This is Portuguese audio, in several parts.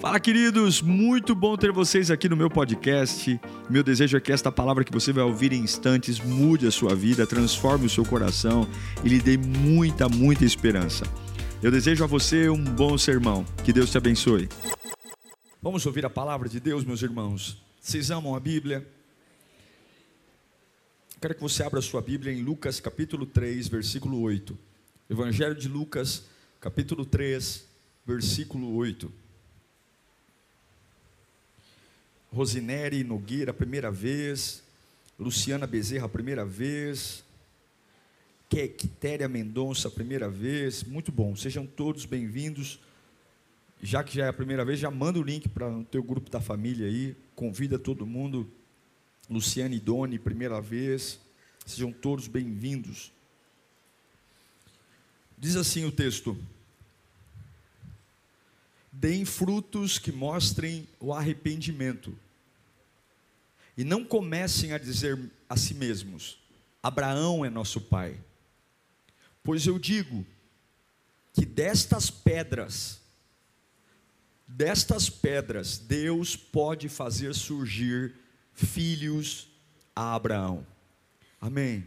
Fala, queridos! Muito bom ter vocês aqui no meu podcast. Meu desejo é que esta palavra que você vai ouvir em instantes mude a sua vida, transforme o seu coração e lhe dê muita, muita esperança. Eu desejo a você um bom sermão. Que Deus te abençoe. Vamos ouvir a palavra de Deus, meus irmãos. Vocês amam a Bíblia? Quero que você abra a sua Bíblia em Lucas capítulo 3, versículo 8. Evangelho de Lucas, capítulo 3, versículo 8. Rosinere Nogueira, primeira vez. Luciana Bezerra, primeira vez. Quitéria Mendonça, primeira vez. Muito bom, sejam todos bem-vindos. Já que já é a primeira vez, já manda o link para o teu grupo da família aí. Convida todo mundo. Luciane e Doni, primeira vez. Sejam todos bem-vindos. Diz assim o texto: Deem frutos que mostrem o arrependimento. E não comecem a dizer a si mesmos: Abraão é nosso pai. Pois eu digo que destas pedras, destas pedras, Deus pode fazer surgir filhos a Abraão. Amém.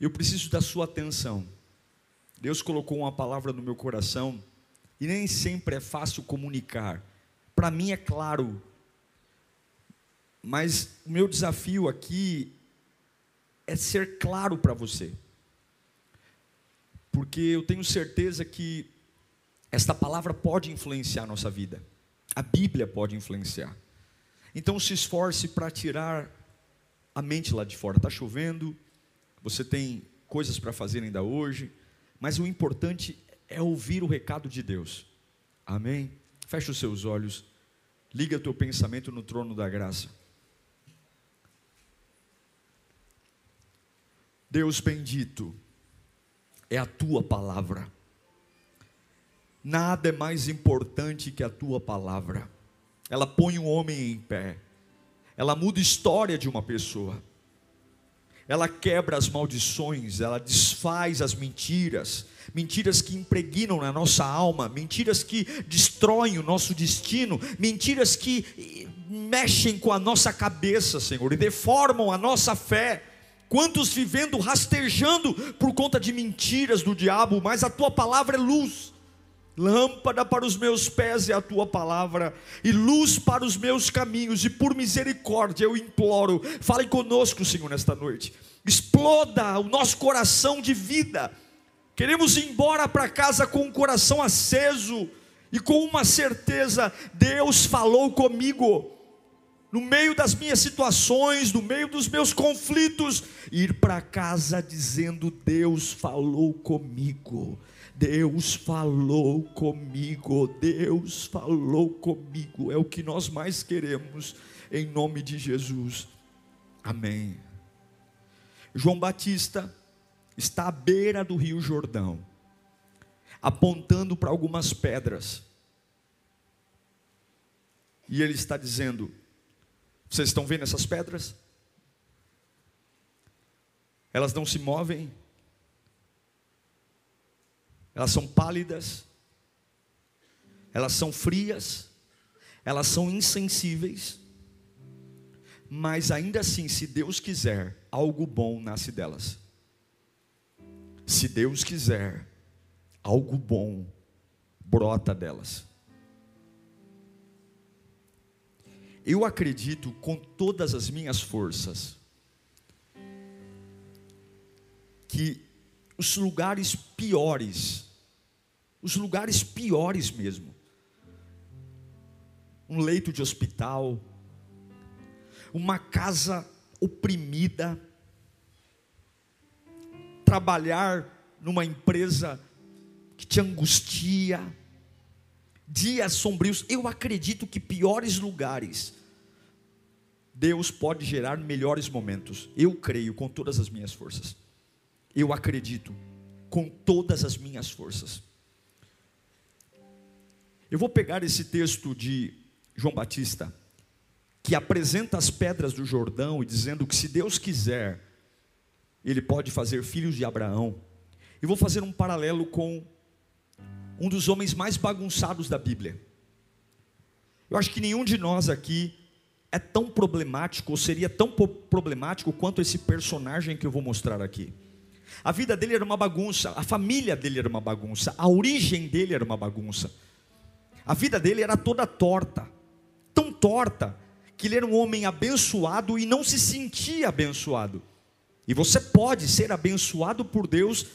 Eu preciso da sua atenção. Deus colocou uma palavra no meu coração e nem sempre é fácil comunicar. Para mim é claro, mas o meu desafio aqui é ser claro para você, porque eu tenho certeza que esta palavra pode influenciar a nossa vida, a Bíblia pode influenciar. Então se esforce para tirar a mente lá de fora. Está chovendo, você tem coisas para fazer ainda hoje, mas o importante é ouvir o recado de Deus. Amém? Feche os seus olhos, liga o teu pensamento no trono da graça. Deus bendito, é a tua palavra. Nada é mais importante que a tua palavra. Ela põe um homem em pé ela muda a história de uma pessoa. Ela quebra as maldições, ela desfaz as mentiras, mentiras que impregnam na nossa alma, mentiras que destroem o nosso destino, mentiras que mexem com a nossa cabeça, Senhor, e deformam a nossa fé. Quantos vivendo rastejando por conta de mentiras do diabo, mas a tua palavra é luz. Lâmpada para os meus pés é a tua palavra, e luz para os meus caminhos, e por misericórdia eu imploro, fale conosco, Senhor, nesta noite. Exploda o nosso coração de vida. Queremos ir embora para casa com o coração aceso e com uma certeza: Deus falou comigo. No meio das minhas situações, no meio dos meus conflitos, ir para casa dizendo: Deus falou comigo. Deus falou comigo, Deus falou comigo, é o que nós mais queremos, em nome de Jesus, amém. João Batista está à beira do Rio Jordão, apontando para algumas pedras, e ele está dizendo: Vocês estão vendo essas pedras? Elas não se movem, elas são pálidas, elas são frias, elas são insensíveis, mas ainda assim, se Deus quiser, algo bom nasce delas. Se Deus quiser, algo bom brota delas. Eu acredito com todas as minhas forças que os lugares piores, os lugares piores mesmo. Um leito de hospital, uma casa oprimida, trabalhar numa empresa que te angustia, dias sombrios. Eu acredito que piores lugares, Deus pode gerar melhores momentos. Eu creio com todas as minhas forças. Eu acredito com todas as minhas forças. Eu vou pegar esse texto de João Batista, que apresenta as pedras do Jordão e dizendo que se Deus quiser, Ele pode fazer filhos de Abraão. E vou fazer um paralelo com um dos homens mais bagunçados da Bíblia, Eu acho que nenhum de nós aqui é tão problemático, ou seria tão problemático quanto esse personagem que eu vou mostrar aqui. A vida dele era uma bagunça, a família dele era uma bagunça, a origem dele era uma bagunça. A vida dele era toda torta, tão torta, que ele era um homem abençoado e não se sentia abençoado. E você pode ser abençoado por Deus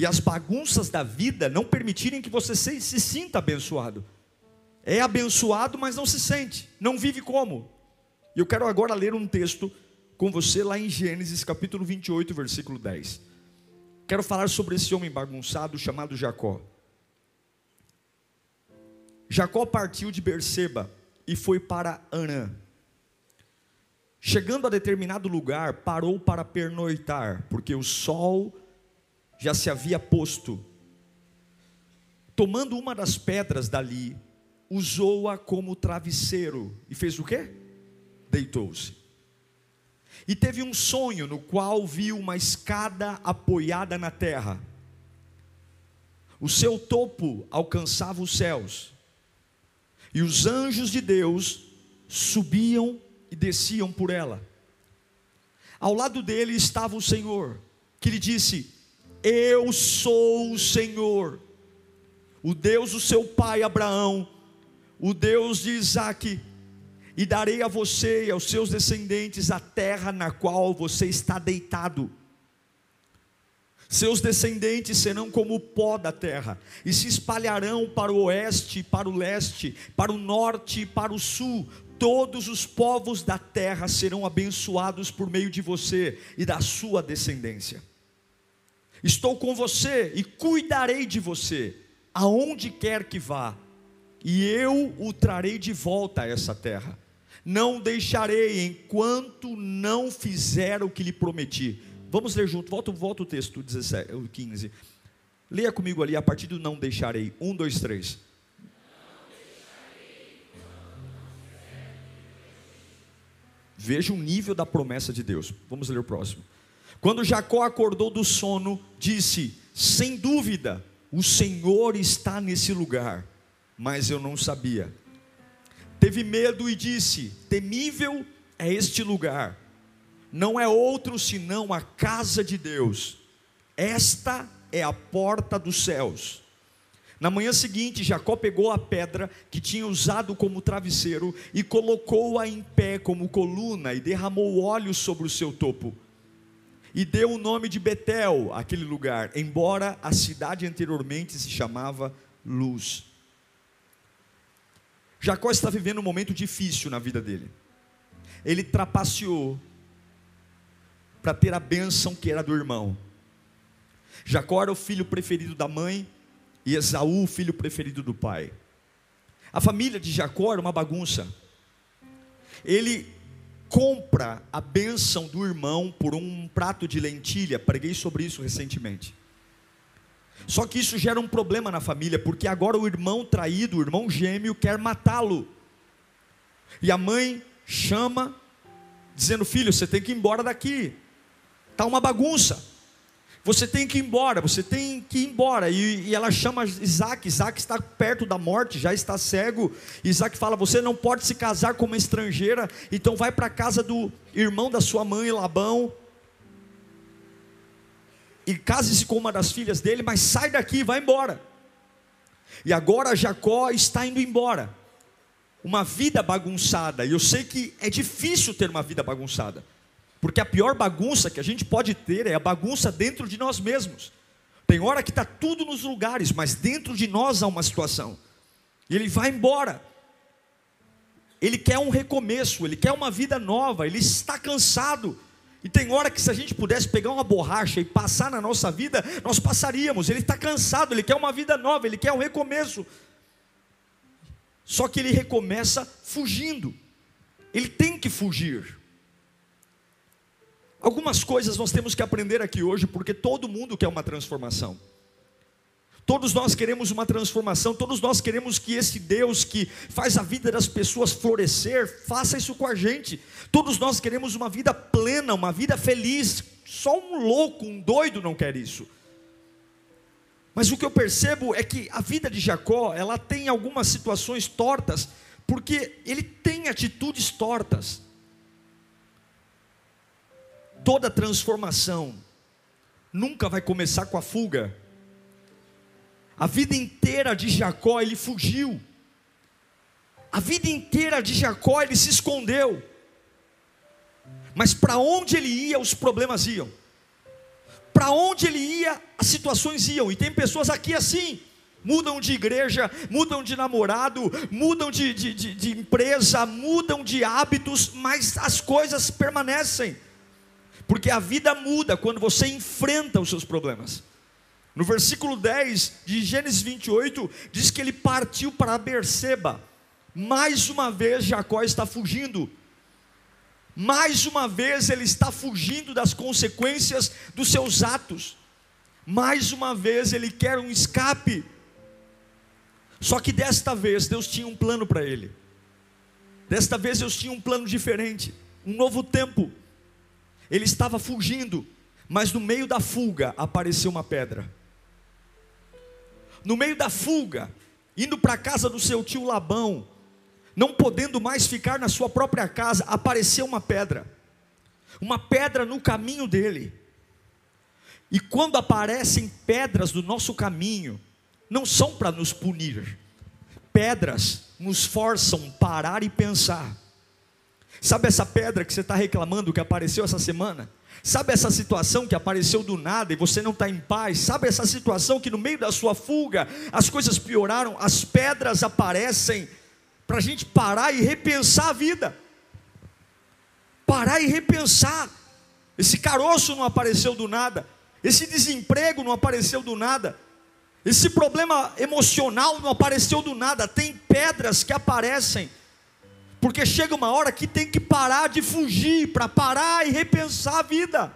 e as bagunças da vida não permitirem que você se, se sinta abençoado. É abençoado, mas não se sente, não vive como. E eu quero agora ler um texto com você lá em Gênesis capítulo 28, versículo 10. Quero falar sobre esse homem bagunçado chamado Jacó. Jacó partiu de Berseba e foi para Anã. Chegando a determinado lugar, parou para pernoitar, porque o sol já se havia posto. Tomando uma das pedras dali, usou-a como travesseiro e fez o quê? Deitou-se. E teve um sonho no qual viu uma escada apoiada na terra. O seu topo alcançava os céus. E os anjos de Deus subiam e desciam por ela. Ao lado dele estava o Senhor, que lhe disse: Eu sou o Senhor, o Deus do seu pai Abraão, o Deus de Isaque, e darei a você e aos seus descendentes a terra na qual você está deitado. Seus descendentes serão como o pó da terra, e se espalharão para o oeste, para o leste, para o norte e para o sul, todos os povos da terra serão abençoados por meio de você e da sua descendência. Estou com você e cuidarei de você, aonde quer que vá, e eu o trarei de volta a essa terra. Não deixarei enquanto não fizer o que lhe prometi. Vamos ler junto, volta, volta o texto 17, 15. Leia comigo ali a partir do não deixarei. Um, dois, três. Veja o nível da promessa de Deus. Vamos ler o próximo. Quando Jacó acordou do sono, disse: Sem dúvida, o Senhor está nesse lugar, mas eu não sabia. Teve medo e disse: Temível é este lugar, não é outro senão a casa de Deus. Esta é a porta dos céus. Na manhã seguinte, Jacó pegou a pedra que tinha usado como travesseiro e colocou-a em pé como coluna e derramou óleo sobre o seu topo. E deu o nome de Betel àquele lugar, embora a cidade anteriormente se chamava Luz. Jacó está vivendo um momento difícil na vida dele. Ele trapaceou para ter a bênção que era do irmão. Jacó era o filho preferido da mãe e Esaú, o filho preferido do pai. A família de Jacó era uma bagunça. Ele compra a bênção do irmão por um prato de lentilha, preguei sobre isso recentemente. Só que isso gera um problema na família, porque agora o irmão traído, o irmão gêmeo, quer matá-lo. E a mãe chama, dizendo: Filho, você tem que ir embora daqui, está uma bagunça. Você tem que ir embora, você tem que ir embora. E, e, ela chama Isaac, Isaac está perto da morte, já está cego. Isaac fala: Você não pode se casar com uma estrangeira, então vai para a casa do irmão da sua mãe, Labão, e case-se com uma das filhas dele, mas sai daqui, vai embora. E agora Jacó está indo embora. Uma vida bagunçada, e eu sei que é difícil ter uma vida bagunçada. Porque a pior bagunça que a gente pode ter é a bagunça dentro de nós mesmos. Tem hora que está tudo nos lugares, mas dentro de nós há uma situação. E ele vai embora. Ele quer um recomeço, ele quer uma vida nova, ele está cansado. E tem hora que se a gente pudesse pegar uma borracha e passar na nossa vida, nós passaríamos. Ele está cansado, ele quer uma vida nova, ele quer um recomeço. Só que ele recomeça fugindo. Ele tem que fugir. Algumas coisas nós temos que aprender aqui hoje, porque todo mundo quer uma transformação. Todos nós queremos uma transformação, todos nós queremos que esse Deus que faz a vida das pessoas florescer, faça isso com a gente. Todos nós queremos uma vida plena, uma vida feliz. Só um louco, um doido não quer isso. Mas o que eu percebo é que a vida de Jacó, ela tem algumas situações tortas, porque ele tem atitudes tortas. Toda transformação nunca vai começar com a fuga. A vida inteira de Jacó ele fugiu. A vida inteira de Jacó ele se escondeu. Mas para onde ele ia, os problemas iam. Para onde ele ia, as situações iam. E tem pessoas aqui assim, mudam de igreja, mudam de namorado, mudam de, de, de, de empresa, mudam de hábitos, mas as coisas permanecem. Porque a vida muda quando você enfrenta os seus problemas. No versículo 10 de Gênesis 28, diz que ele partiu para Berseba. Mais uma vez Jacó está fugindo. Mais uma vez ele está fugindo das consequências dos seus atos. Mais uma vez ele quer um escape. Só que desta vez Deus tinha um plano para ele. Desta vez Deus tinha um plano diferente, um novo tempo. Ele estava fugindo, mas no meio da fuga apareceu uma pedra. No meio da fuga, indo para a casa do seu tio Labão, não podendo mais ficar na sua própria casa, apareceu uma pedra. Uma pedra no caminho dele. E quando aparecem pedras no nosso caminho, não são para nos punir. Pedras nos forçam parar e pensar. Sabe essa pedra que você está reclamando que apareceu essa semana? Sabe essa situação que apareceu do nada e você não está em paz? Sabe essa situação que no meio da sua fuga as coisas pioraram? As pedras aparecem para a gente parar e repensar a vida. Parar e repensar. Esse caroço não apareceu do nada. Esse desemprego não apareceu do nada. Esse problema emocional não apareceu do nada, tem pedras que aparecem, porque chega uma hora que tem que parar de fugir, para parar e repensar a vida,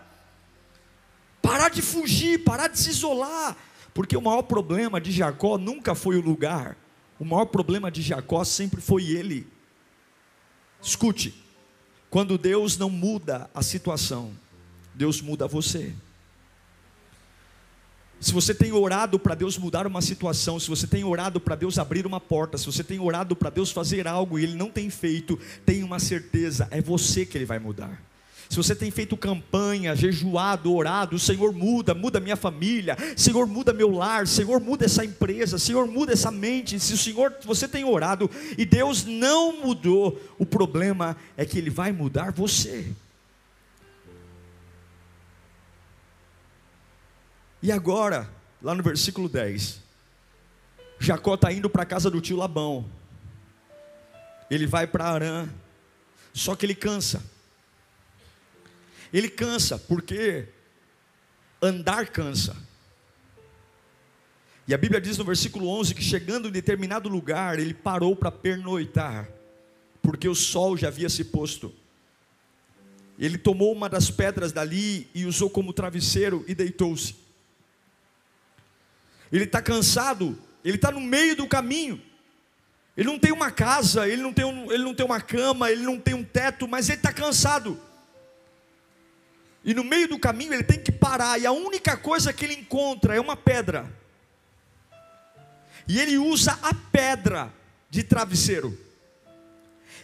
parar de fugir, parar de se isolar, porque o maior problema de Jacó nunca foi o lugar, o maior problema de Jacó sempre foi ele. Escute, quando Deus não muda a situação, Deus muda você. Se você tem orado para Deus mudar uma situação, se você tem orado para Deus abrir uma porta, se você tem orado para Deus fazer algo e Ele não tem feito, tenha uma certeza, é você que Ele vai mudar. Se você tem feito campanha, jejuado, orado, Senhor muda, muda minha família, Senhor muda meu lar, Senhor muda essa empresa, Senhor muda essa mente. Se o Senhor, você tem orado e Deus não mudou, o problema é que Ele vai mudar você. E agora, lá no versículo 10, Jacó está indo para a casa do tio Labão. Ele vai para Arã, só que ele cansa. Ele cansa, porque andar cansa. E a Bíblia diz no versículo 11 que chegando em determinado lugar, ele parou para pernoitar, porque o sol já havia se posto. Ele tomou uma das pedras dali e usou como travesseiro e deitou-se ele está cansado, ele está no meio do caminho. Ele não tem uma casa, ele não tem, um, ele não tem uma cama, ele não tem um teto, mas ele está cansado. E no meio do caminho ele tem que parar, e a única coisa que ele encontra é uma pedra. E ele usa a pedra de travesseiro.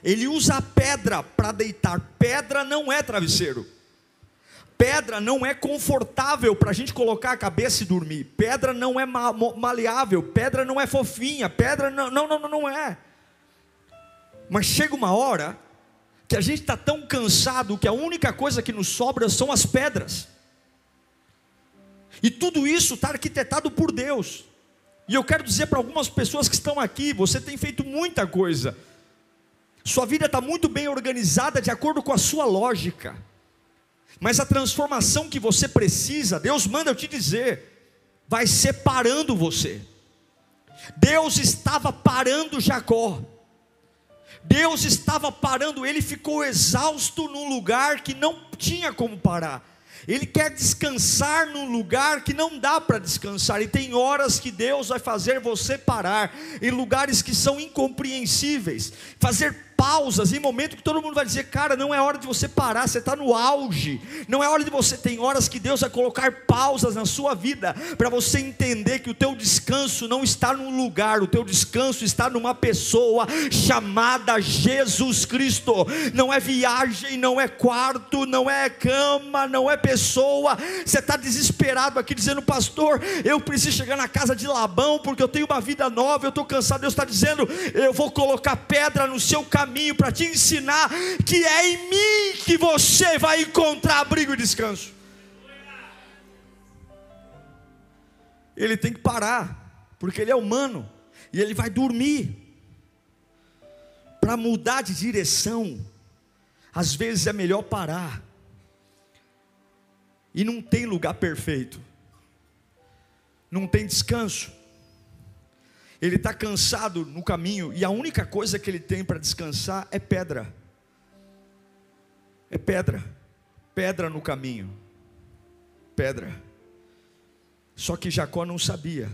Ele usa a pedra para deitar. Pedra não é travesseiro. Pedra não é confortável para a gente colocar a cabeça e dormir. Pedra não é maleável. Pedra não é fofinha. Pedra não, não, não, não é. Mas chega uma hora que a gente está tão cansado que a única coisa que nos sobra são as pedras. E tudo isso está arquitetado por Deus. E eu quero dizer para algumas pessoas que estão aqui: você tem feito muita coisa. Sua vida está muito bem organizada de acordo com a sua lógica. Mas a transformação que você precisa, Deus manda eu te dizer, vai separando você. Deus estava parando Jacó. Deus estava parando, ele ficou exausto num lugar que não tinha como parar. Ele quer descansar num lugar que não dá para descansar, e tem horas que Deus vai fazer você parar, em lugares que são incompreensíveis, fazer pausas em momento que todo mundo vai dizer, cara, não é hora de você parar, você está no auge. Não é hora de você, tem horas que Deus vai colocar pausas na sua vida para você entender que o teu descanso não está num lugar, o teu descanso está numa pessoa chamada Jesus Cristo. Não é viagem, não é quarto, não é cama, não é pessoa. Você está desesperado aqui dizendo, pastor, eu preciso chegar na casa de Labão porque eu tenho uma vida nova, eu estou cansado. Deus está dizendo, eu vou colocar pedra no seu caminho para te ensinar que é em mim que você vai encontrar abrigo e descanso. Ele tem que parar, porque ele é humano e ele vai dormir. Para mudar de direção, às vezes é melhor parar. E não tem lugar perfeito, não tem descanso ele está cansado no caminho e a única coisa que ele tem para descansar é pedra. É pedra, pedra no caminho, pedra. Só que Jacó não sabia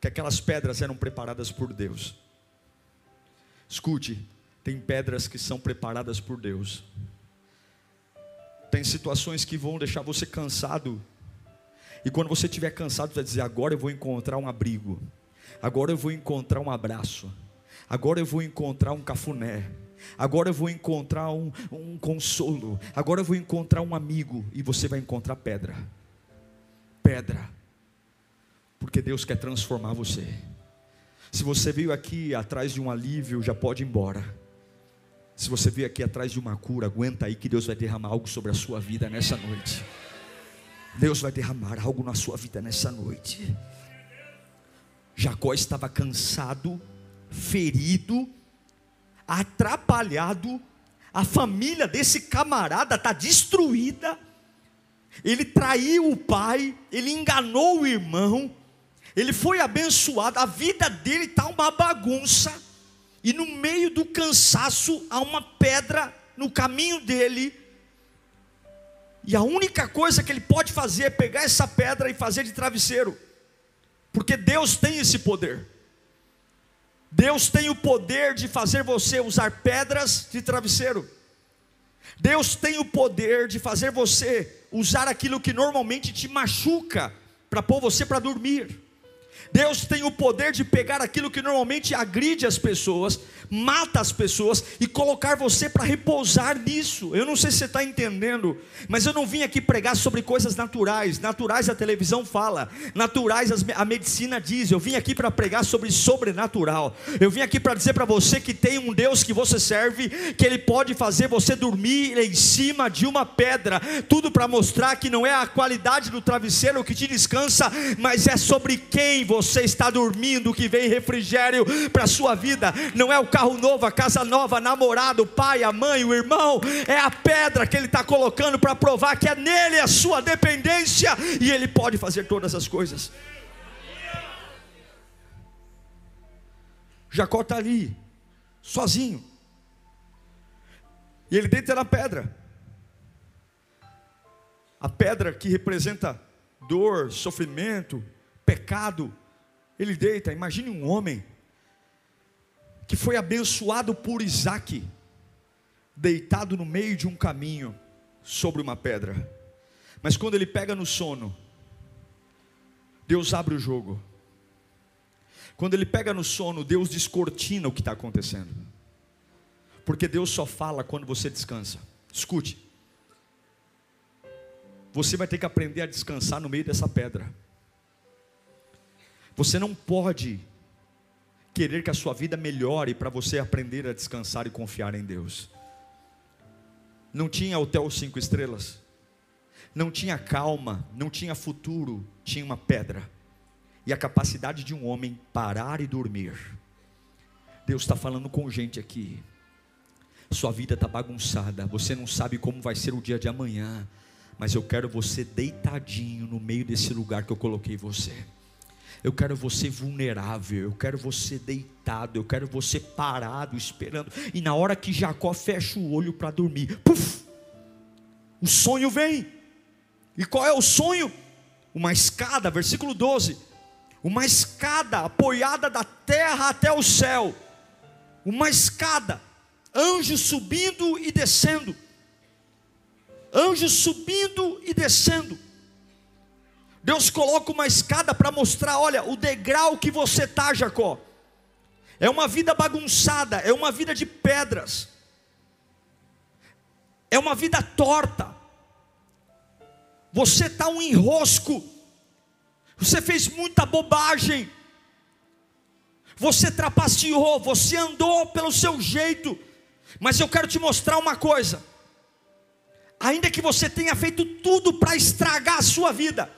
que aquelas pedras eram preparadas por Deus. Escute, tem pedras que são preparadas por Deus. Tem situações que vão deixar você cansado. E quando você estiver cansado, você vai dizer: agora eu vou encontrar um abrigo. Agora eu vou encontrar um abraço. Agora eu vou encontrar um cafuné. Agora eu vou encontrar um, um consolo. Agora eu vou encontrar um amigo. E você vai encontrar pedra. Pedra. Porque Deus quer transformar você. Se você veio aqui atrás de um alívio, já pode ir embora. Se você veio aqui atrás de uma cura, aguenta aí que Deus vai derramar algo sobre a sua vida nessa noite. Deus vai derramar algo na sua vida nessa noite. Jacó estava cansado, ferido, atrapalhado, a família desse camarada está destruída. Ele traiu o pai, ele enganou o irmão, ele foi abençoado, a vida dele está uma bagunça, e no meio do cansaço há uma pedra no caminho dele, e a única coisa que ele pode fazer é pegar essa pedra e fazer de travesseiro. Porque Deus tem esse poder. Deus tem o poder de fazer você usar pedras de travesseiro. Deus tem o poder de fazer você usar aquilo que normalmente te machuca para pôr você para dormir. Deus tem o poder de pegar aquilo que normalmente agride as pessoas, mata as pessoas e colocar você para repousar nisso. Eu não sei se você está entendendo, mas eu não vim aqui pregar sobre coisas naturais. Naturais a televisão fala, naturais a medicina diz. Eu vim aqui para pregar sobre sobrenatural. Eu vim aqui para dizer para você que tem um Deus que você serve, que Ele pode fazer você dormir em cima de uma pedra. Tudo para mostrar que não é a qualidade do travesseiro que te descansa, mas é sobre quem você está dormindo que vem refrigério para a sua vida. Não é o carro novo, a casa nova, namorado, o pai, a mãe, o irmão, é a pedra que ele está colocando para provar que é nele a sua dependência e ele pode fazer todas as coisas. Jacó está ali, sozinho, e ele deita na pedra. A pedra que representa dor, sofrimento, pecado. Ele deita, imagine um homem que foi abençoado por Isaac, deitado no meio de um caminho, sobre uma pedra. Mas quando ele pega no sono, Deus abre o jogo. Quando ele pega no sono, Deus descortina o que está acontecendo. Porque Deus só fala quando você descansa. Escute. Você vai ter que aprender a descansar no meio dessa pedra. Você não pode querer que a sua vida melhore para você aprender a descansar e confiar em Deus. Não tinha hotel cinco estrelas, não tinha calma, não tinha futuro, tinha uma pedra e a capacidade de um homem parar e dormir. Deus está falando com gente aqui. Sua vida está bagunçada, você não sabe como vai ser o dia de amanhã, mas eu quero você deitadinho no meio desse lugar que eu coloquei você. Eu quero você vulnerável, eu quero você deitado, eu quero você parado, esperando. E na hora que Jacó fecha o olho para dormir, puf, o sonho vem. E qual é o sonho? Uma escada, versículo 12. Uma escada apoiada da terra até o céu. Uma escada. Anjos subindo e descendo. Anjos subindo e descendo. Deus coloca uma escada para mostrar, olha, o degrau que você está, Jacó. É uma vida bagunçada, é uma vida de pedras. É uma vida torta. Você está um enrosco. Você fez muita bobagem. Você trapaceou, você andou pelo seu jeito. Mas eu quero te mostrar uma coisa. Ainda que você tenha feito tudo para estragar a sua vida,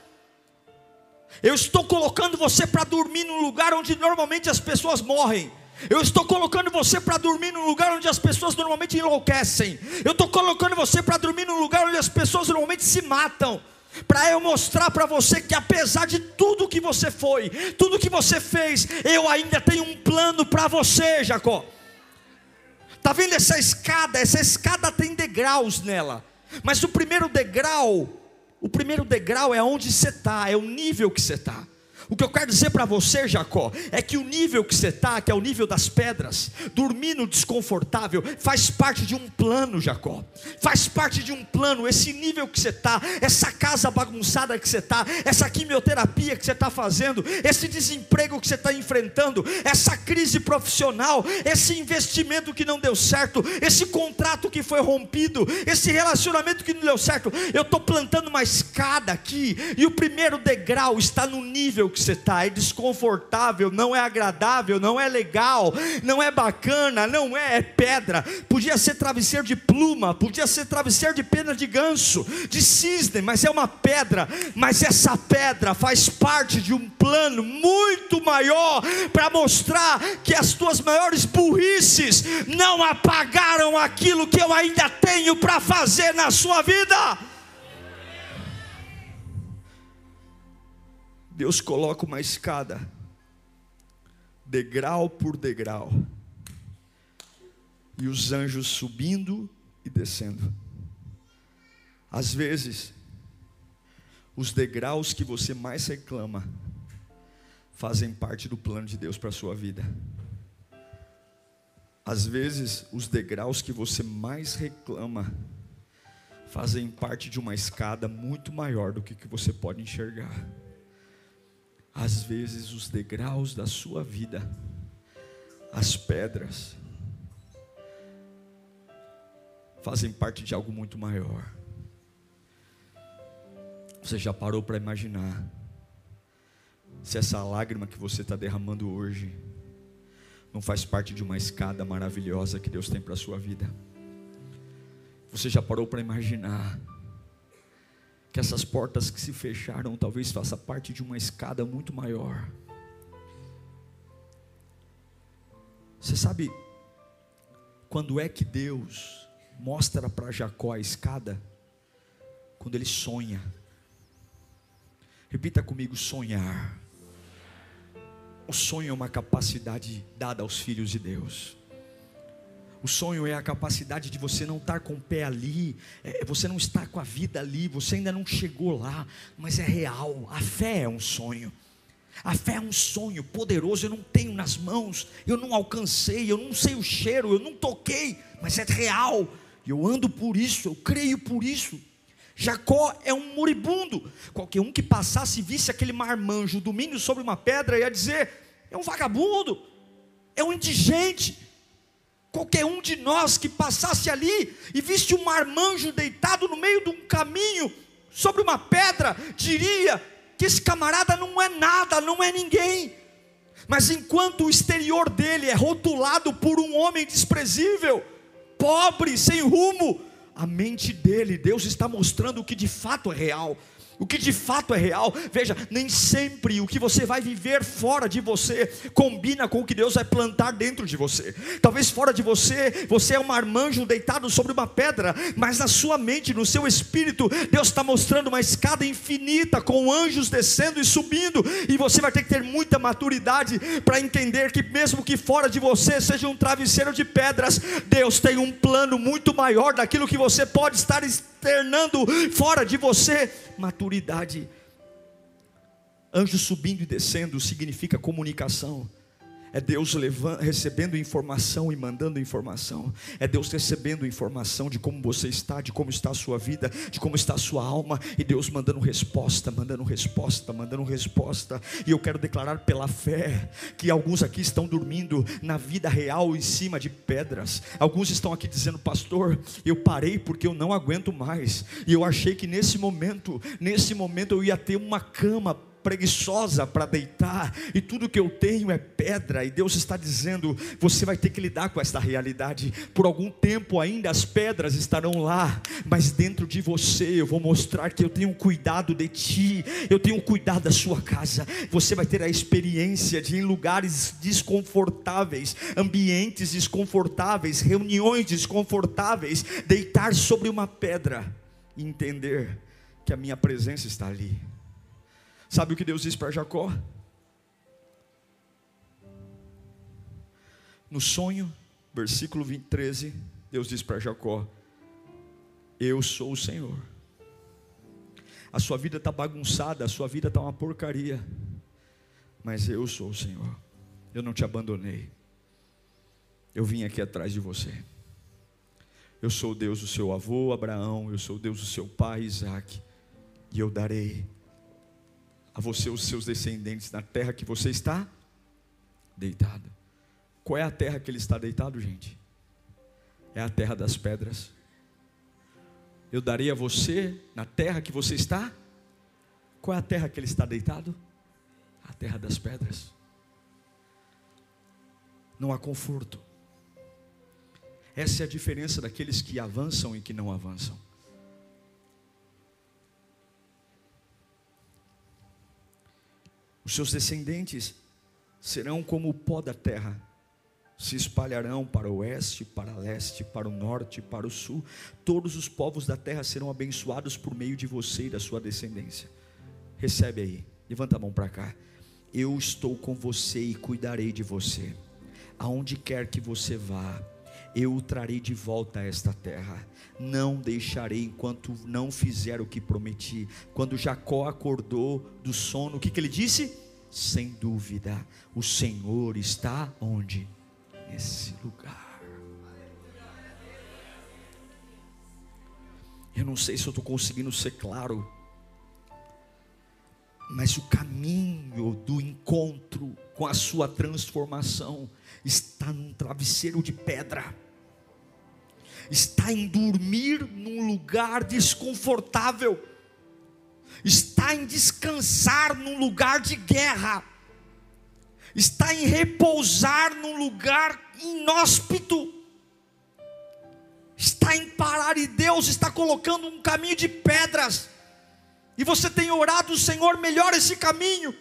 eu estou colocando você para dormir num lugar onde normalmente as pessoas morrem. Eu estou colocando você para dormir num lugar onde as pessoas normalmente enlouquecem. Eu estou colocando você para dormir num lugar onde as pessoas normalmente se matam. Para eu mostrar para você que apesar de tudo que você foi, tudo que você fez, eu ainda tenho um plano para você, Jacó. Tá vendo essa escada? Essa escada tem degraus nela. Mas o primeiro degrau o primeiro degrau é onde você está, é o nível que você está. O que eu quero dizer para você, Jacó, é que o nível que você está, que é o nível das pedras, dormindo desconfortável, faz parte de um plano, Jacó. Faz parte de um plano. Esse nível que você está, essa casa bagunçada que você está, essa quimioterapia que você está fazendo, esse desemprego que você está enfrentando, essa crise profissional, esse investimento que não deu certo, esse contrato que foi rompido, esse relacionamento que não deu certo. Eu estou plantando uma escada aqui, e o primeiro degrau está no nível que você está, é desconfortável, não é agradável, não é legal, não é bacana, não é, é pedra. Podia ser travesseiro de pluma, podia ser travesseiro de pena de ganso, de cisne, mas é uma pedra. Mas essa pedra faz parte de um plano muito maior para mostrar que as tuas maiores burrices não apagaram aquilo que eu ainda tenho para fazer na sua vida. Deus coloca uma escada, degrau por degrau, e os anjos subindo e descendo. Às vezes, os degraus que você mais reclama fazem parte do plano de Deus para a sua vida. Às vezes, os degraus que você mais reclama fazem parte de uma escada muito maior do que, que você pode enxergar. Às vezes, os degraus da sua vida, as pedras, fazem parte de algo muito maior. Você já parou para imaginar se essa lágrima que você está derramando hoje não faz parte de uma escada maravilhosa que Deus tem para a sua vida? Você já parou para imaginar que essas portas que se fecharam talvez faça parte de uma escada muito maior. Você sabe quando é que Deus mostra para Jacó a escada? Quando ele sonha. Repita comigo: sonhar. O sonho é uma capacidade dada aos filhos de Deus. O sonho é a capacidade de você não estar com o pé ali, é, você não estar com a vida ali, você ainda não chegou lá, mas é real. A fé é um sonho. A fé é um sonho poderoso, eu não tenho nas mãos, eu não alcancei, eu não sei o cheiro, eu não toquei, mas é real. Eu ando por isso, eu creio por isso. Jacó é um moribundo. Qualquer um que passasse e visse aquele marmanjo dormindo sobre uma pedra ia dizer: é um vagabundo, é um indigente, Qualquer um de nós que passasse ali e visse um marmanjo deitado no meio de um caminho, sobre uma pedra, diria que esse camarada não é nada, não é ninguém. Mas enquanto o exterior dele é rotulado por um homem desprezível, pobre, sem rumo, a mente dele, Deus está mostrando o que de fato é real o que de fato é real. Veja, nem sempre o que você vai viver fora de você combina com o que Deus vai plantar dentro de você. Talvez fora de você, você é um marmanjo deitado sobre uma pedra, mas na sua mente, no seu espírito, Deus está mostrando uma escada infinita com anjos descendo e subindo, e você vai ter que ter muita maturidade para entender que, mesmo que fora de você seja um travesseiro de pedras, Deus tem um plano muito maior daquilo que você pode estar externando fora de você maturidade. Anjo subindo e descendo significa comunicação. É Deus levando, recebendo informação e mandando informação. É Deus recebendo informação de como você está, de como está a sua vida, de como está a sua alma. E Deus mandando resposta, mandando resposta, mandando resposta. E eu quero declarar pela fé que alguns aqui estão dormindo na vida real em cima de pedras. Alguns estão aqui dizendo, pastor, eu parei porque eu não aguento mais. E eu achei que nesse momento, nesse momento eu ia ter uma cama preguiçosa para deitar, e tudo que eu tenho é pedra, e Deus está dizendo: você vai ter que lidar com esta realidade. Por algum tempo ainda as pedras estarão lá, mas dentro de você eu vou mostrar que eu tenho cuidado de ti, eu tenho cuidado da sua casa. Você vai ter a experiência de em lugares desconfortáveis, ambientes desconfortáveis, reuniões desconfortáveis, deitar sobre uma pedra e entender que a minha presença está ali. Sabe o que Deus disse para Jacó? No sonho, versículo 20, 13, Deus diz para Jacó: Eu sou o Senhor. A sua vida está bagunçada, a sua vida está uma porcaria, mas eu sou o Senhor. Eu não te abandonei. Eu vim aqui atrás de você. Eu sou Deus do seu avô Abraão, eu sou Deus do seu pai Isaac, e eu darei a você os seus descendentes na terra que você está deitado. Qual é a terra que ele está deitado, gente? É a terra das pedras. Eu darei a você na terra que você está. Qual é a terra que ele está deitado? A terra das pedras. Não há conforto. Essa é a diferença daqueles que avançam e que não avançam. Os seus descendentes serão como o pó da terra, se espalharão para o oeste, para o leste, para o norte, para o sul. Todos os povos da terra serão abençoados por meio de você e da sua descendência. Recebe aí, levanta a mão para cá. Eu estou com você e cuidarei de você, aonde quer que você vá eu o trarei de volta a esta terra. Não deixarei enquanto não fizer o que prometi. Quando Jacó acordou do sono, o que, que ele disse? Sem dúvida, o Senhor está onde? Nesse lugar. Eu não sei se eu estou conseguindo ser claro, mas o caminho do encontro com a sua transformação está num travesseiro de pedra está em dormir num lugar desconfortável, está em descansar num lugar de guerra, está em repousar num lugar inóspito, está em parar e Deus está colocando um caminho de pedras, e você tem orado, Senhor, melhor esse caminho.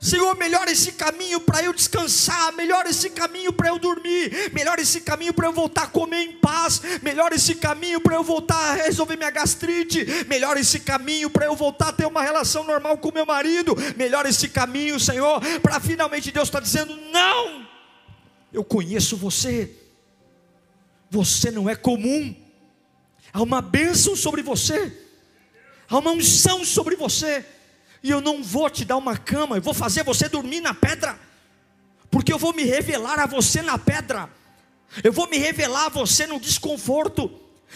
Senhor, melhora esse caminho para eu descansar, melhora esse caminho para eu dormir, melhora esse caminho para eu voltar a comer em paz, melhora esse caminho para eu voltar a resolver minha gastrite, melhora esse caminho para eu voltar a ter uma relação normal com meu marido, melhora esse caminho, Senhor, para finalmente Deus está dizendo: não, eu conheço você, você não é comum, há uma bênção sobre você, há uma unção sobre você e eu não vou te dar uma cama, eu vou fazer você dormir na pedra, porque eu vou me revelar a você na pedra, eu vou me revelar a você no desconforto.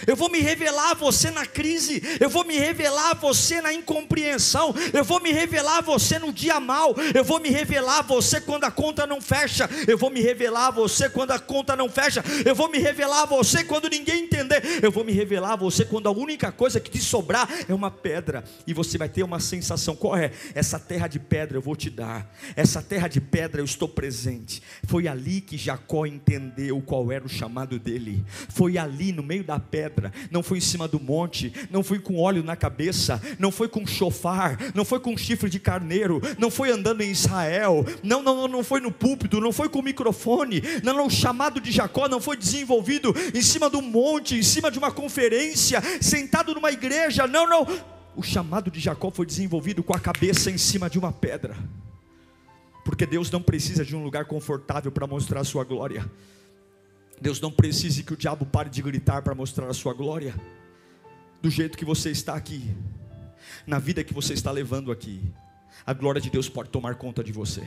Eu vou me revelar a você na crise, eu vou me revelar a você na incompreensão, eu vou me revelar a você no dia mal, eu vou me revelar a você quando a conta não fecha, eu vou me revelar a você quando a conta não fecha, eu vou me revelar a você quando ninguém entender, eu vou me revelar a você quando a única coisa que te sobrar é uma pedra, e você vai ter uma sensação: qual é? Essa terra de pedra eu vou te dar, essa terra de pedra eu estou presente. Foi ali que Jacó entendeu qual era o chamado dele, foi ali no meio da pedra pedra, não foi em cima do monte, não foi com óleo na cabeça, não foi com chofar, não foi com chifre de carneiro, não foi andando em Israel, não, não, não foi no púlpito, não foi com microfone, não, não, o chamado de Jacó não foi desenvolvido em cima do monte, em cima de uma conferência, sentado numa igreja, não, não, o chamado de Jacó foi desenvolvido com a cabeça em cima de uma pedra, porque Deus não precisa de um lugar confortável para mostrar a sua glória. Deus não precisa que o diabo pare de gritar para mostrar a sua glória. Do jeito que você está aqui, na vida que você está levando aqui, a glória de Deus pode tomar conta de você.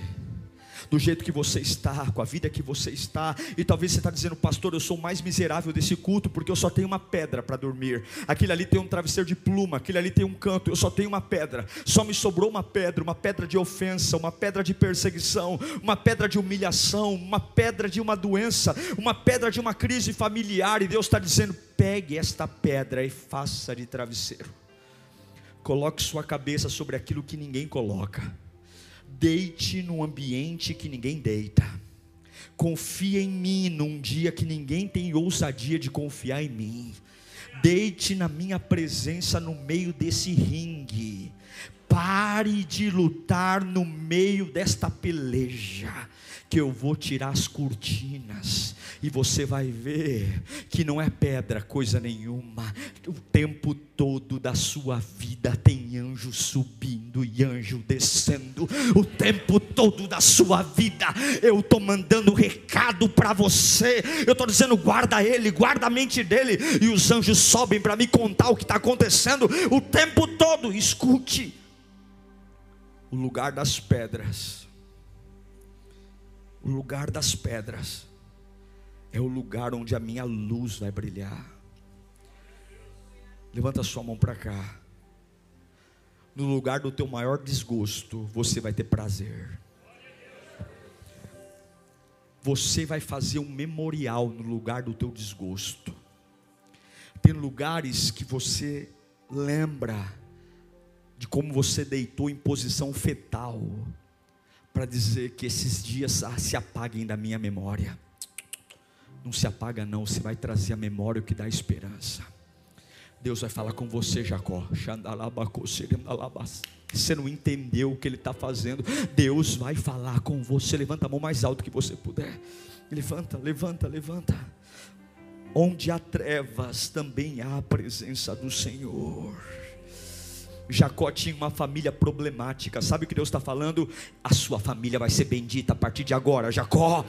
Do jeito que você está, com a vida que você está, e talvez você está dizendo, pastor, eu sou o mais miserável desse culto, porque eu só tenho uma pedra para dormir, aquele ali tem um travesseiro de pluma, aquele ali tem um canto, eu só tenho uma pedra, só me sobrou uma pedra, uma pedra de ofensa, uma pedra de perseguição, uma pedra de humilhação, uma pedra de uma doença, uma pedra de uma crise familiar, e Deus está dizendo: pegue esta pedra e faça de travesseiro. Coloque sua cabeça sobre aquilo que ninguém coloca Deite num ambiente que ninguém deita. Confia em mim num dia que ninguém tem ousadia de confiar em mim. Deite na minha presença no meio desse ringue. Pare de lutar no meio desta peleja que eu vou tirar as cortinas e você vai ver que não é pedra coisa nenhuma. O tempo todo da sua vida tem anjo subindo e anjo descendo. O tempo todo da sua vida eu estou mandando recado para você. Eu estou dizendo guarda ele, guarda a mente dele e os anjos sobem para me contar o que está acontecendo o tempo todo. Escute o lugar das pedras o lugar das pedras é o lugar onde a minha luz vai brilhar. Levanta sua mão para cá. No lugar do teu maior desgosto, você vai ter prazer. Você vai fazer um memorial no lugar do teu desgosto. Tem lugares que você lembra de como você deitou em posição fetal para dizer que esses dias ah, se apaguem da minha memória. Não se apaga, não, você vai trazer a memória o que dá esperança. Deus vai falar com você, Jacó. Você não entendeu o que Ele está fazendo. Deus vai falar com você. Levanta a mão mais alto que você puder. Levanta, levanta, levanta. Onde há trevas, também há a presença do Senhor. Jacó tinha uma família problemática. Sabe o que Deus está falando? A sua família vai ser bendita a partir de agora, Jacó.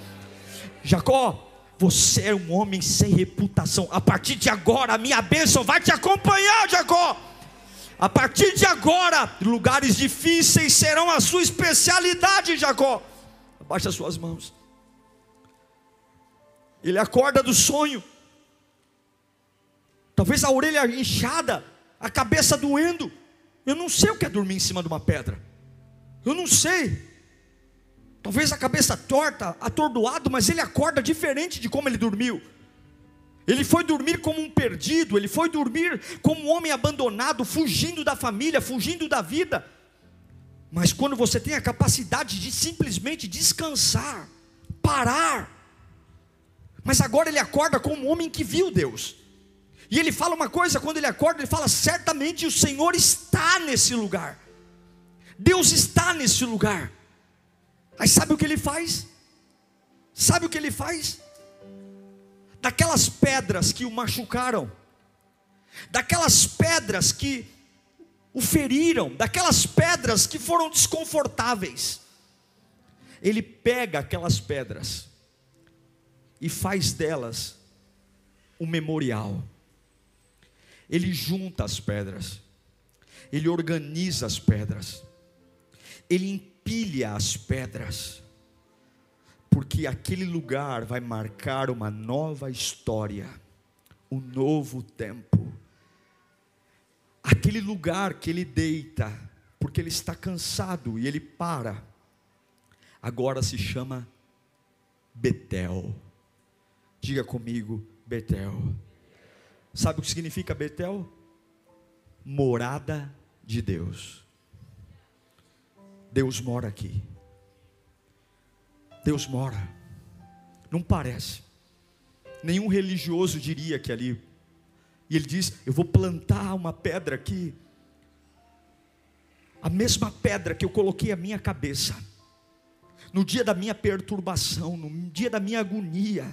Jacó, você é um homem sem reputação. A partir de agora, a minha bênção vai te acompanhar, Jacó. A partir de agora, lugares difíceis serão a sua especialidade, Jacó. Abaixa suas mãos. Ele acorda do sonho. Talvez a orelha inchada, a cabeça doendo. Eu não sei o que é dormir em cima de uma pedra. Eu não sei. Talvez a cabeça torta, atordoado, mas ele acorda diferente de como ele dormiu. Ele foi dormir como um perdido, ele foi dormir como um homem abandonado, fugindo da família, fugindo da vida. Mas quando você tem a capacidade de simplesmente descansar, parar, mas agora ele acorda como um homem que viu Deus. E ele fala uma coisa quando ele acorda, ele fala: certamente o Senhor está nesse lugar. Deus está nesse lugar. Aí sabe o que ele faz? Sabe o que ele faz? Daquelas pedras que o machucaram, daquelas pedras que o feriram, daquelas pedras que foram desconfortáveis, ele pega aquelas pedras e faz delas um memorial ele junta as pedras, ele organiza as pedras, ele empilha as pedras, porque aquele lugar vai marcar uma nova história, um novo tempo. Aquele lugar que ele deita, porque ele está cansado e ele para, agora se chama Betel. Diga comigo, Betel. Sabe o que significa Betel? Morada de Deus. Deus mora aqui. Deus mora. Não parece. Nenhum religioso diria que ali. E ele diz: Eu vou plantar uma pedra aqui. A mesma pedra que eu coloquei a minha cabeça. No dia da minha perturbação, no dia da minha agonia,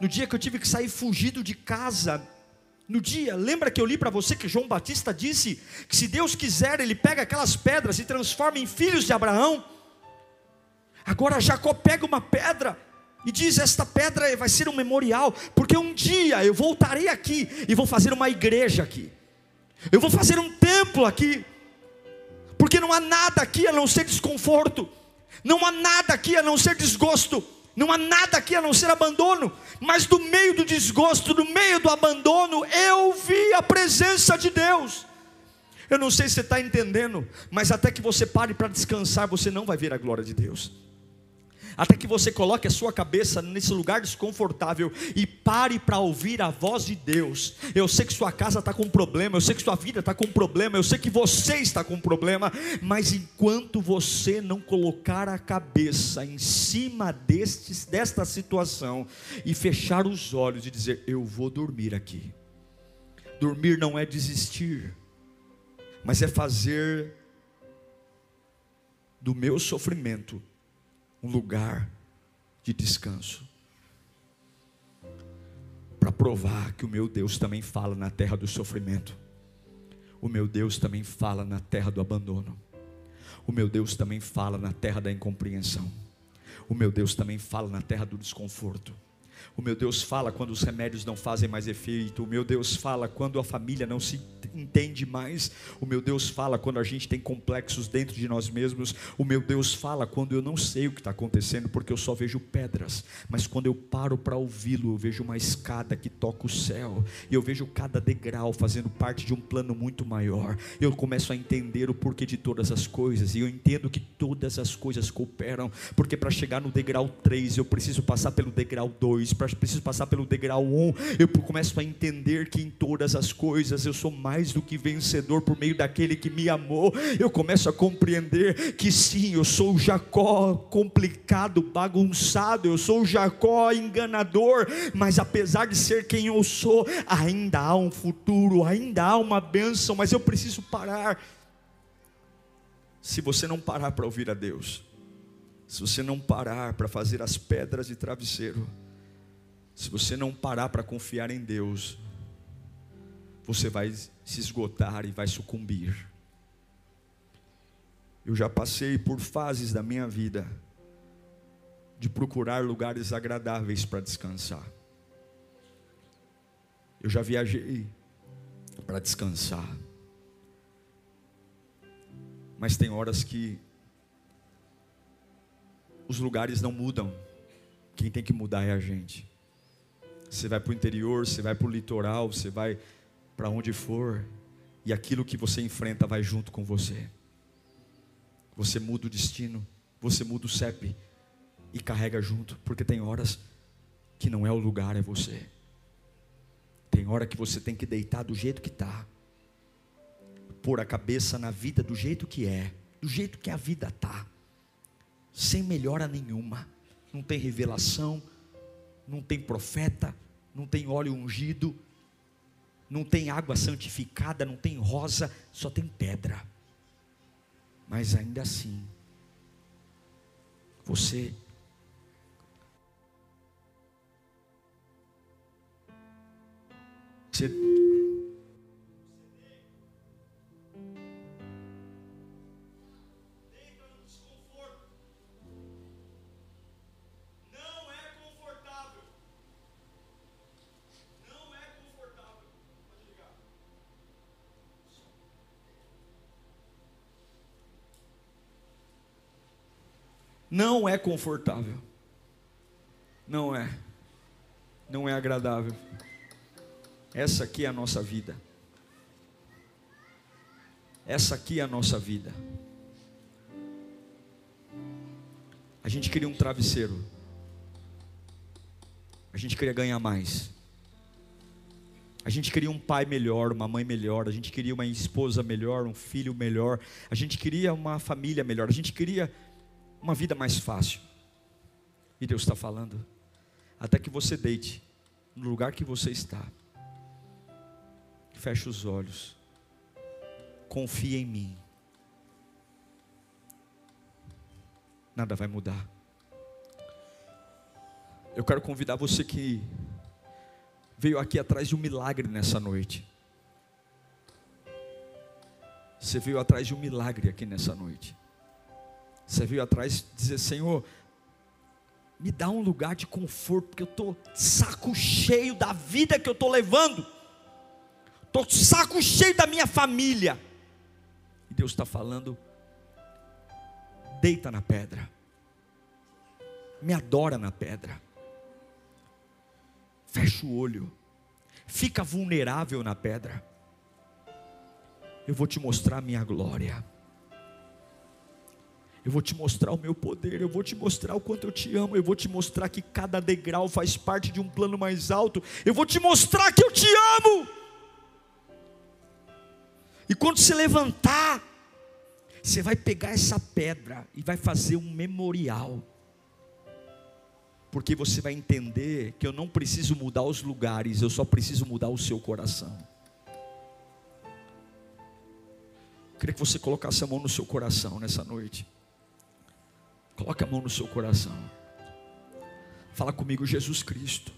no dia que eu tive que sair fugido de casa, no dia, lembra que eu li para você que João Batista disse que se Deus quiser, ele pega aquelas pedras e transforma em filhos de Abraão. Agora Jacó pega uma pedra e diz: Esta pedra vai ser um memorial, porque um dia eu voltarei aqui e vou fazer uma igreja aqui, eu vou fazer um templo aqui, porque não há nada aqui a não ser desconforto. Não há nada aqui a não ser desgosto. Não há nada aqui a não ser abandono, mas do meio do desgosto, do meio do abandono, eu vi a presença de Deus. Eu não sei se você está entendendo, mas até que você pare para descansar, você não vai ver a glória de Deus até que você coloque a sua cabeça nesse lugar desconfortável e pare para ouvir a voz de Deus. Eu sei que sua casa está com problema, eu sei que sua vida está com problema, eu sei que você está com problema, mas enquanto você não colocar a cabeça em cima destes, desta situação e fechar os olhos e dizer: Eu vou dormir aqui. Dormir não é desistir, mas é fazer do meu sofrimento um lugar de descanso. Para provar que o meu Deus também fala na terra do sofrimento. O meu Deus também fala na terra do abandono. O meu Deus também fala na terra da incompreensão. O meu Deus também fala na terra do desconforto. O meu Deus fala quando os remédios não fazem mais efeito. O meu Deus fala quando a família não se entende mais. O meu Deus fala quando a gente tem complexos dentro de nós mesmos. O meu Deus fala quando eu não sei o que está acontecendo, porque eu só vejo pedras. Mas quando eu paro para ouvi-lo, eu vejo uma escada que toca o céu. E eu vejo cada degrau fazendo parte de um plano muito maior. Eu começo a entender o porquê de todas as coisas. E eu entendo que todas as coisas cooperam. Porque para chegar no degrau 3, eu preciso passar pelo degrau 2 preciso passar pelo degrau 1, eu começo a entender que em todas as coisas eu sou mais do que vencedor por meio daquele que me amou. Eu começo a compreender que sim, eu sou o Jacó complicado, bagunçado, eu sou o Jacó enganador, mas apesar de ser quem eu sou, ainda há um futuro, ainda há uma bênção, mas eu preciso parar. Se você não parar para ouvir a Deus, se você não parar para fazer as pedras de travesseiro, se você não parar para confiar em Deus, você vai se esgotar e vai sucumbir. Eu já passei por fases da minha vida de procurar lugares agradáveis para descansar. Eu já viajei para descansar. Mas tem horas que os lugares não mudam. Quem tem que mudar é a gente. Você vai para o interior, você vai para o litoral, você vai para onde for, e aquilo que você enfrenta vai junto com você. Você muda o destino, você muda o CEP e carrega junto, porque tem horas que não é o lugar, é você. Tem hora que você tem que deitar do jeito que está, pôr a cabeça na vida do jeito que é, do jeito que a vida está, sem melhora nenhuma, não tem revelação, não tem profeta, não tem óleo ungido, não tem água santificada, não tem rosa, só tem pedra. Mas ainda assim, você você não é confortável. Não é. Não é agradável. Essa aqui é a nossa vida. Essa aqui é a nossa vida. A gente queria um travesseiro. A gente queria ganhar mais. A gente queria um pai melhor, uma mãe melhor, a gente queria uma esposa melhor, um filho melhor, a gente queria uma família melhor, a gente queria uma vida mais fácil. E Deus está falando, até que você deite no lugar que você está, feche os olhos, confie em mim, nada vai mudar. Eu quero convidar você que veio aqui atrás de um milagre nessa noite. Você veio atrás de um milagre aqui nessa noite. Você veio atrás dizer: Senhor, me dá um lugar de conforto, porque eu estou saco cheio da vida que eu estou levando, estou saco cheio da minha família. E Deus está falando: deita na pedra, Me adora na pedra. Fecha o olho. Fica vulnerável na pedra. Eu vou te mostrar a minha glória. Eu vou te mostrar o meu poder, eu vou te mostrar o quanto eu te amo, eu vou te mostrar que cada degrau faz parte de um plano mais alto, eu vou te mostrar que eu te amo. E quando se levantar, você vai pegar essa pedra e vai fazer um memorial. Porque você vai entender que eu não preciso mudar os lugares, eu só preciso mudar o seu coração. Eu queria que você colocasse a mão no seu coração nessa noite. Coloque a mão no seu coração. Fala comigo, Jesus Cristo.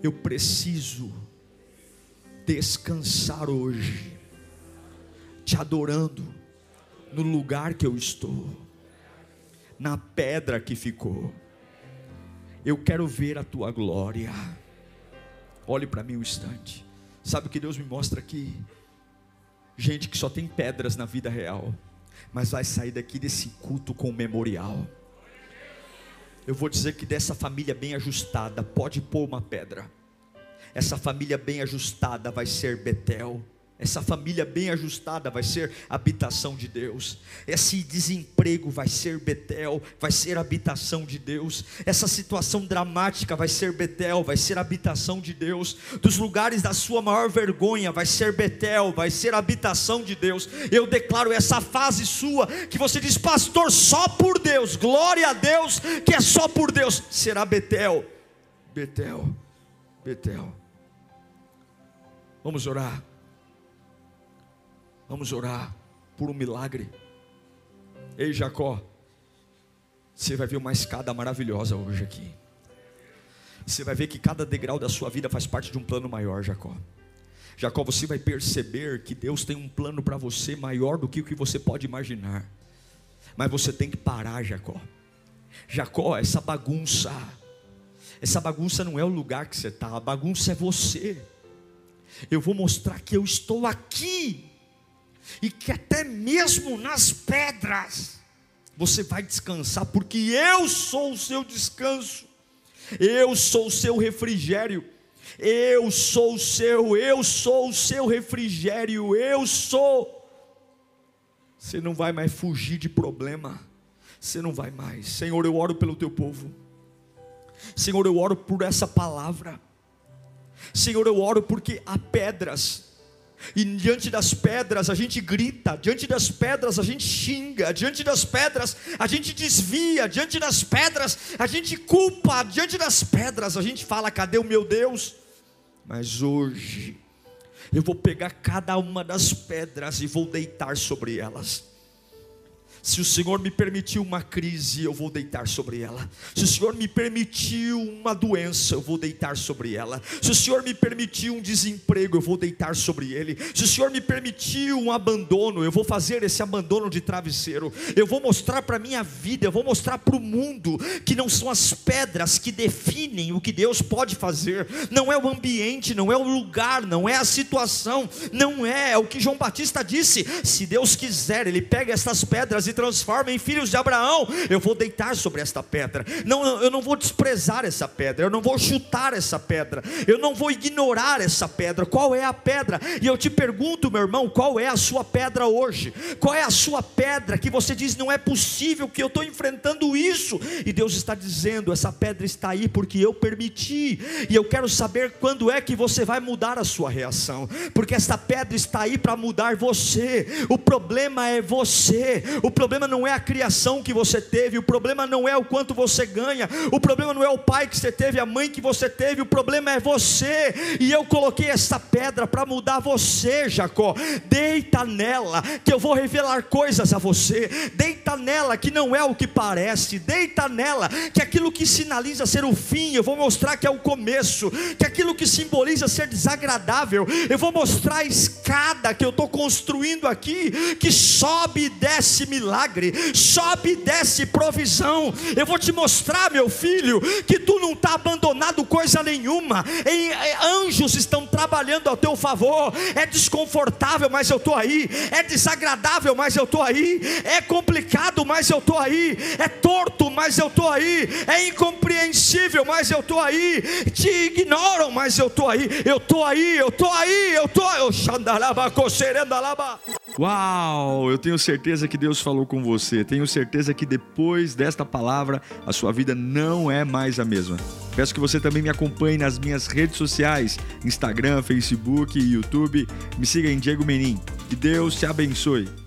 Eu preciso descansar hoje, te adorando no lugar que eu estou, na pedra que ficou. Eu quero ver a tua glória. Olhe para mim um instante. Sabe o que Deus me mostra aqui? Gente que só tem pedras na vida real mas vai sair daqui desse culto com o memorial. Eu vou dizer que dessa família bem ajustada, pode pôr uma pedra. Essa família bem ajustada vai ser Betel. Essa família bem ajustada vai ser habitação de Deus. Esse desemprego vai ser Betel, vai ser habitação de Deus. Essa situação dramática vai ser Betel, vai ser habitação de Deus. Dos lugares da sua maior vergonha vai ser Betel, vai ser habitação de Deus. Eu declaro essa fase sua que você diz, pastor, só por Deus, glória a Deus, que é só por Deus, será Betel. Betel, Betel. Vamos orar. Vamos orar por um milagre. Ei, Jacó, você vai ver uma escada maravilhosa hoje aqui. Você vai ver que cada degrau da sua vida faz parte de um plano maior, Jacó. Jacó, você vai perceber que Deus tem um plano para você maior do que o que você pode imaginar. Mas você tem que parar, Jacó. Jacó, essa bagunça, essa bagunça não é o lugar que você está, a bagunça é você. Eu vou mostrar que eu estou aqui e que até mesmo nas pedras você vai descansar, porque eu sou o seu descanso, eu sou o seu refrigério, eu sou o seu, eu sou o seu refrigério, eu sou. Você não vai mais fugir de problema, você não vai mais. Senhor, eu oro pelo teu povo, Senhor, eu oro por essa palavra, Senhor, eu oro porque há pedras e diante das pedras a gente grita, diante das pedras a gente xinga, diante das pedras a gente desvia, diante das pedras a gente culpa, diante das pedras a gente fala: cadê o meu Deus? Mas hoje eu vou pegar cada uma das pedras e vou deitar sobre elas. Se o Senhor me permitiu uma crise, eu vou deitar sobre ela. Se o Senhor me permitiu uma doença, eu vou deitar sobre ela. Se o Senhor me permitiu um desemprego, eu vou deitar sobre ele. Se o Senhor me permitiu um abandono, eu vou fazer esse abandono de travesseiro. Eu vou mostrar para a minha vida, eu vou mostrar para o mundo que não são as pedras que definem o que Deus pode fazer. Não é o ambiente, não é o lugar, não é a situação, não é, é o que João Batista disse. Se Deus quiser, Ele pega essas pedras e transforma em filhos de Abraão, eu vou deitar sobre esta pedra. Não, eu não vou desprezar essa pedra, eu não vou chutar essa pedra, eu não vou ignorar essa pedra. Qual é a pedra? E eu te pergunto, meu irmão, qual é a sua pedra hoje? Qual é a sua pedra que você diz não é possível que eu estou enfrentando isso? E Deus está dizendo: essa pedra está aí porque eu permiti, e eu quero saber quando é que você vai mudar a sua reação, porque esta pedra está aí para mudar você. O problema é você, o problema problema não é a criação que você teve, o problema não é o quanto você ganha, o problema não é o pai que você teve, a mãe que você teve, o problema é você. E eu coloquei essa pedra para mudar você, Jacó. Deita nela, que eu vou revelar coisas a você. Deita nela, que não é o que parece. Deita nela, que aquilo que sinaliza ser o fim, eu vou mostrar que é o começo. Que aquilo que simboliza ser desagradável, eu vou mostrar a escada que eu estou construindo aqui, que sobe e desce milagre milagre, sobe e desce provisão. Eu vou te mostrar, meu filho, que tu não está abandonado coisa nenhuma. E, anjos estão trabalhando ao teu favor. É desconfortável, mas eu estou aí. É desagradável, mas eu estou aí. É complicado mas eu estou aí. É torto, mas eu estou aí. É incompreensível, mas eu estou aí. Te ignoram, mas eu estou aí. Eu estou aí, eu estou aí, eu estou aí. Uau, eu tenho certeza que Deus falou com você. Tenho certeza que depois desta palavra, a sua vida não é mais a mesma. Peço que você também me acompanhe nas minhas redes sociais: Instagram, Facebook e YouTube. Me siga em Diego Menin. Que Deus te abençoe.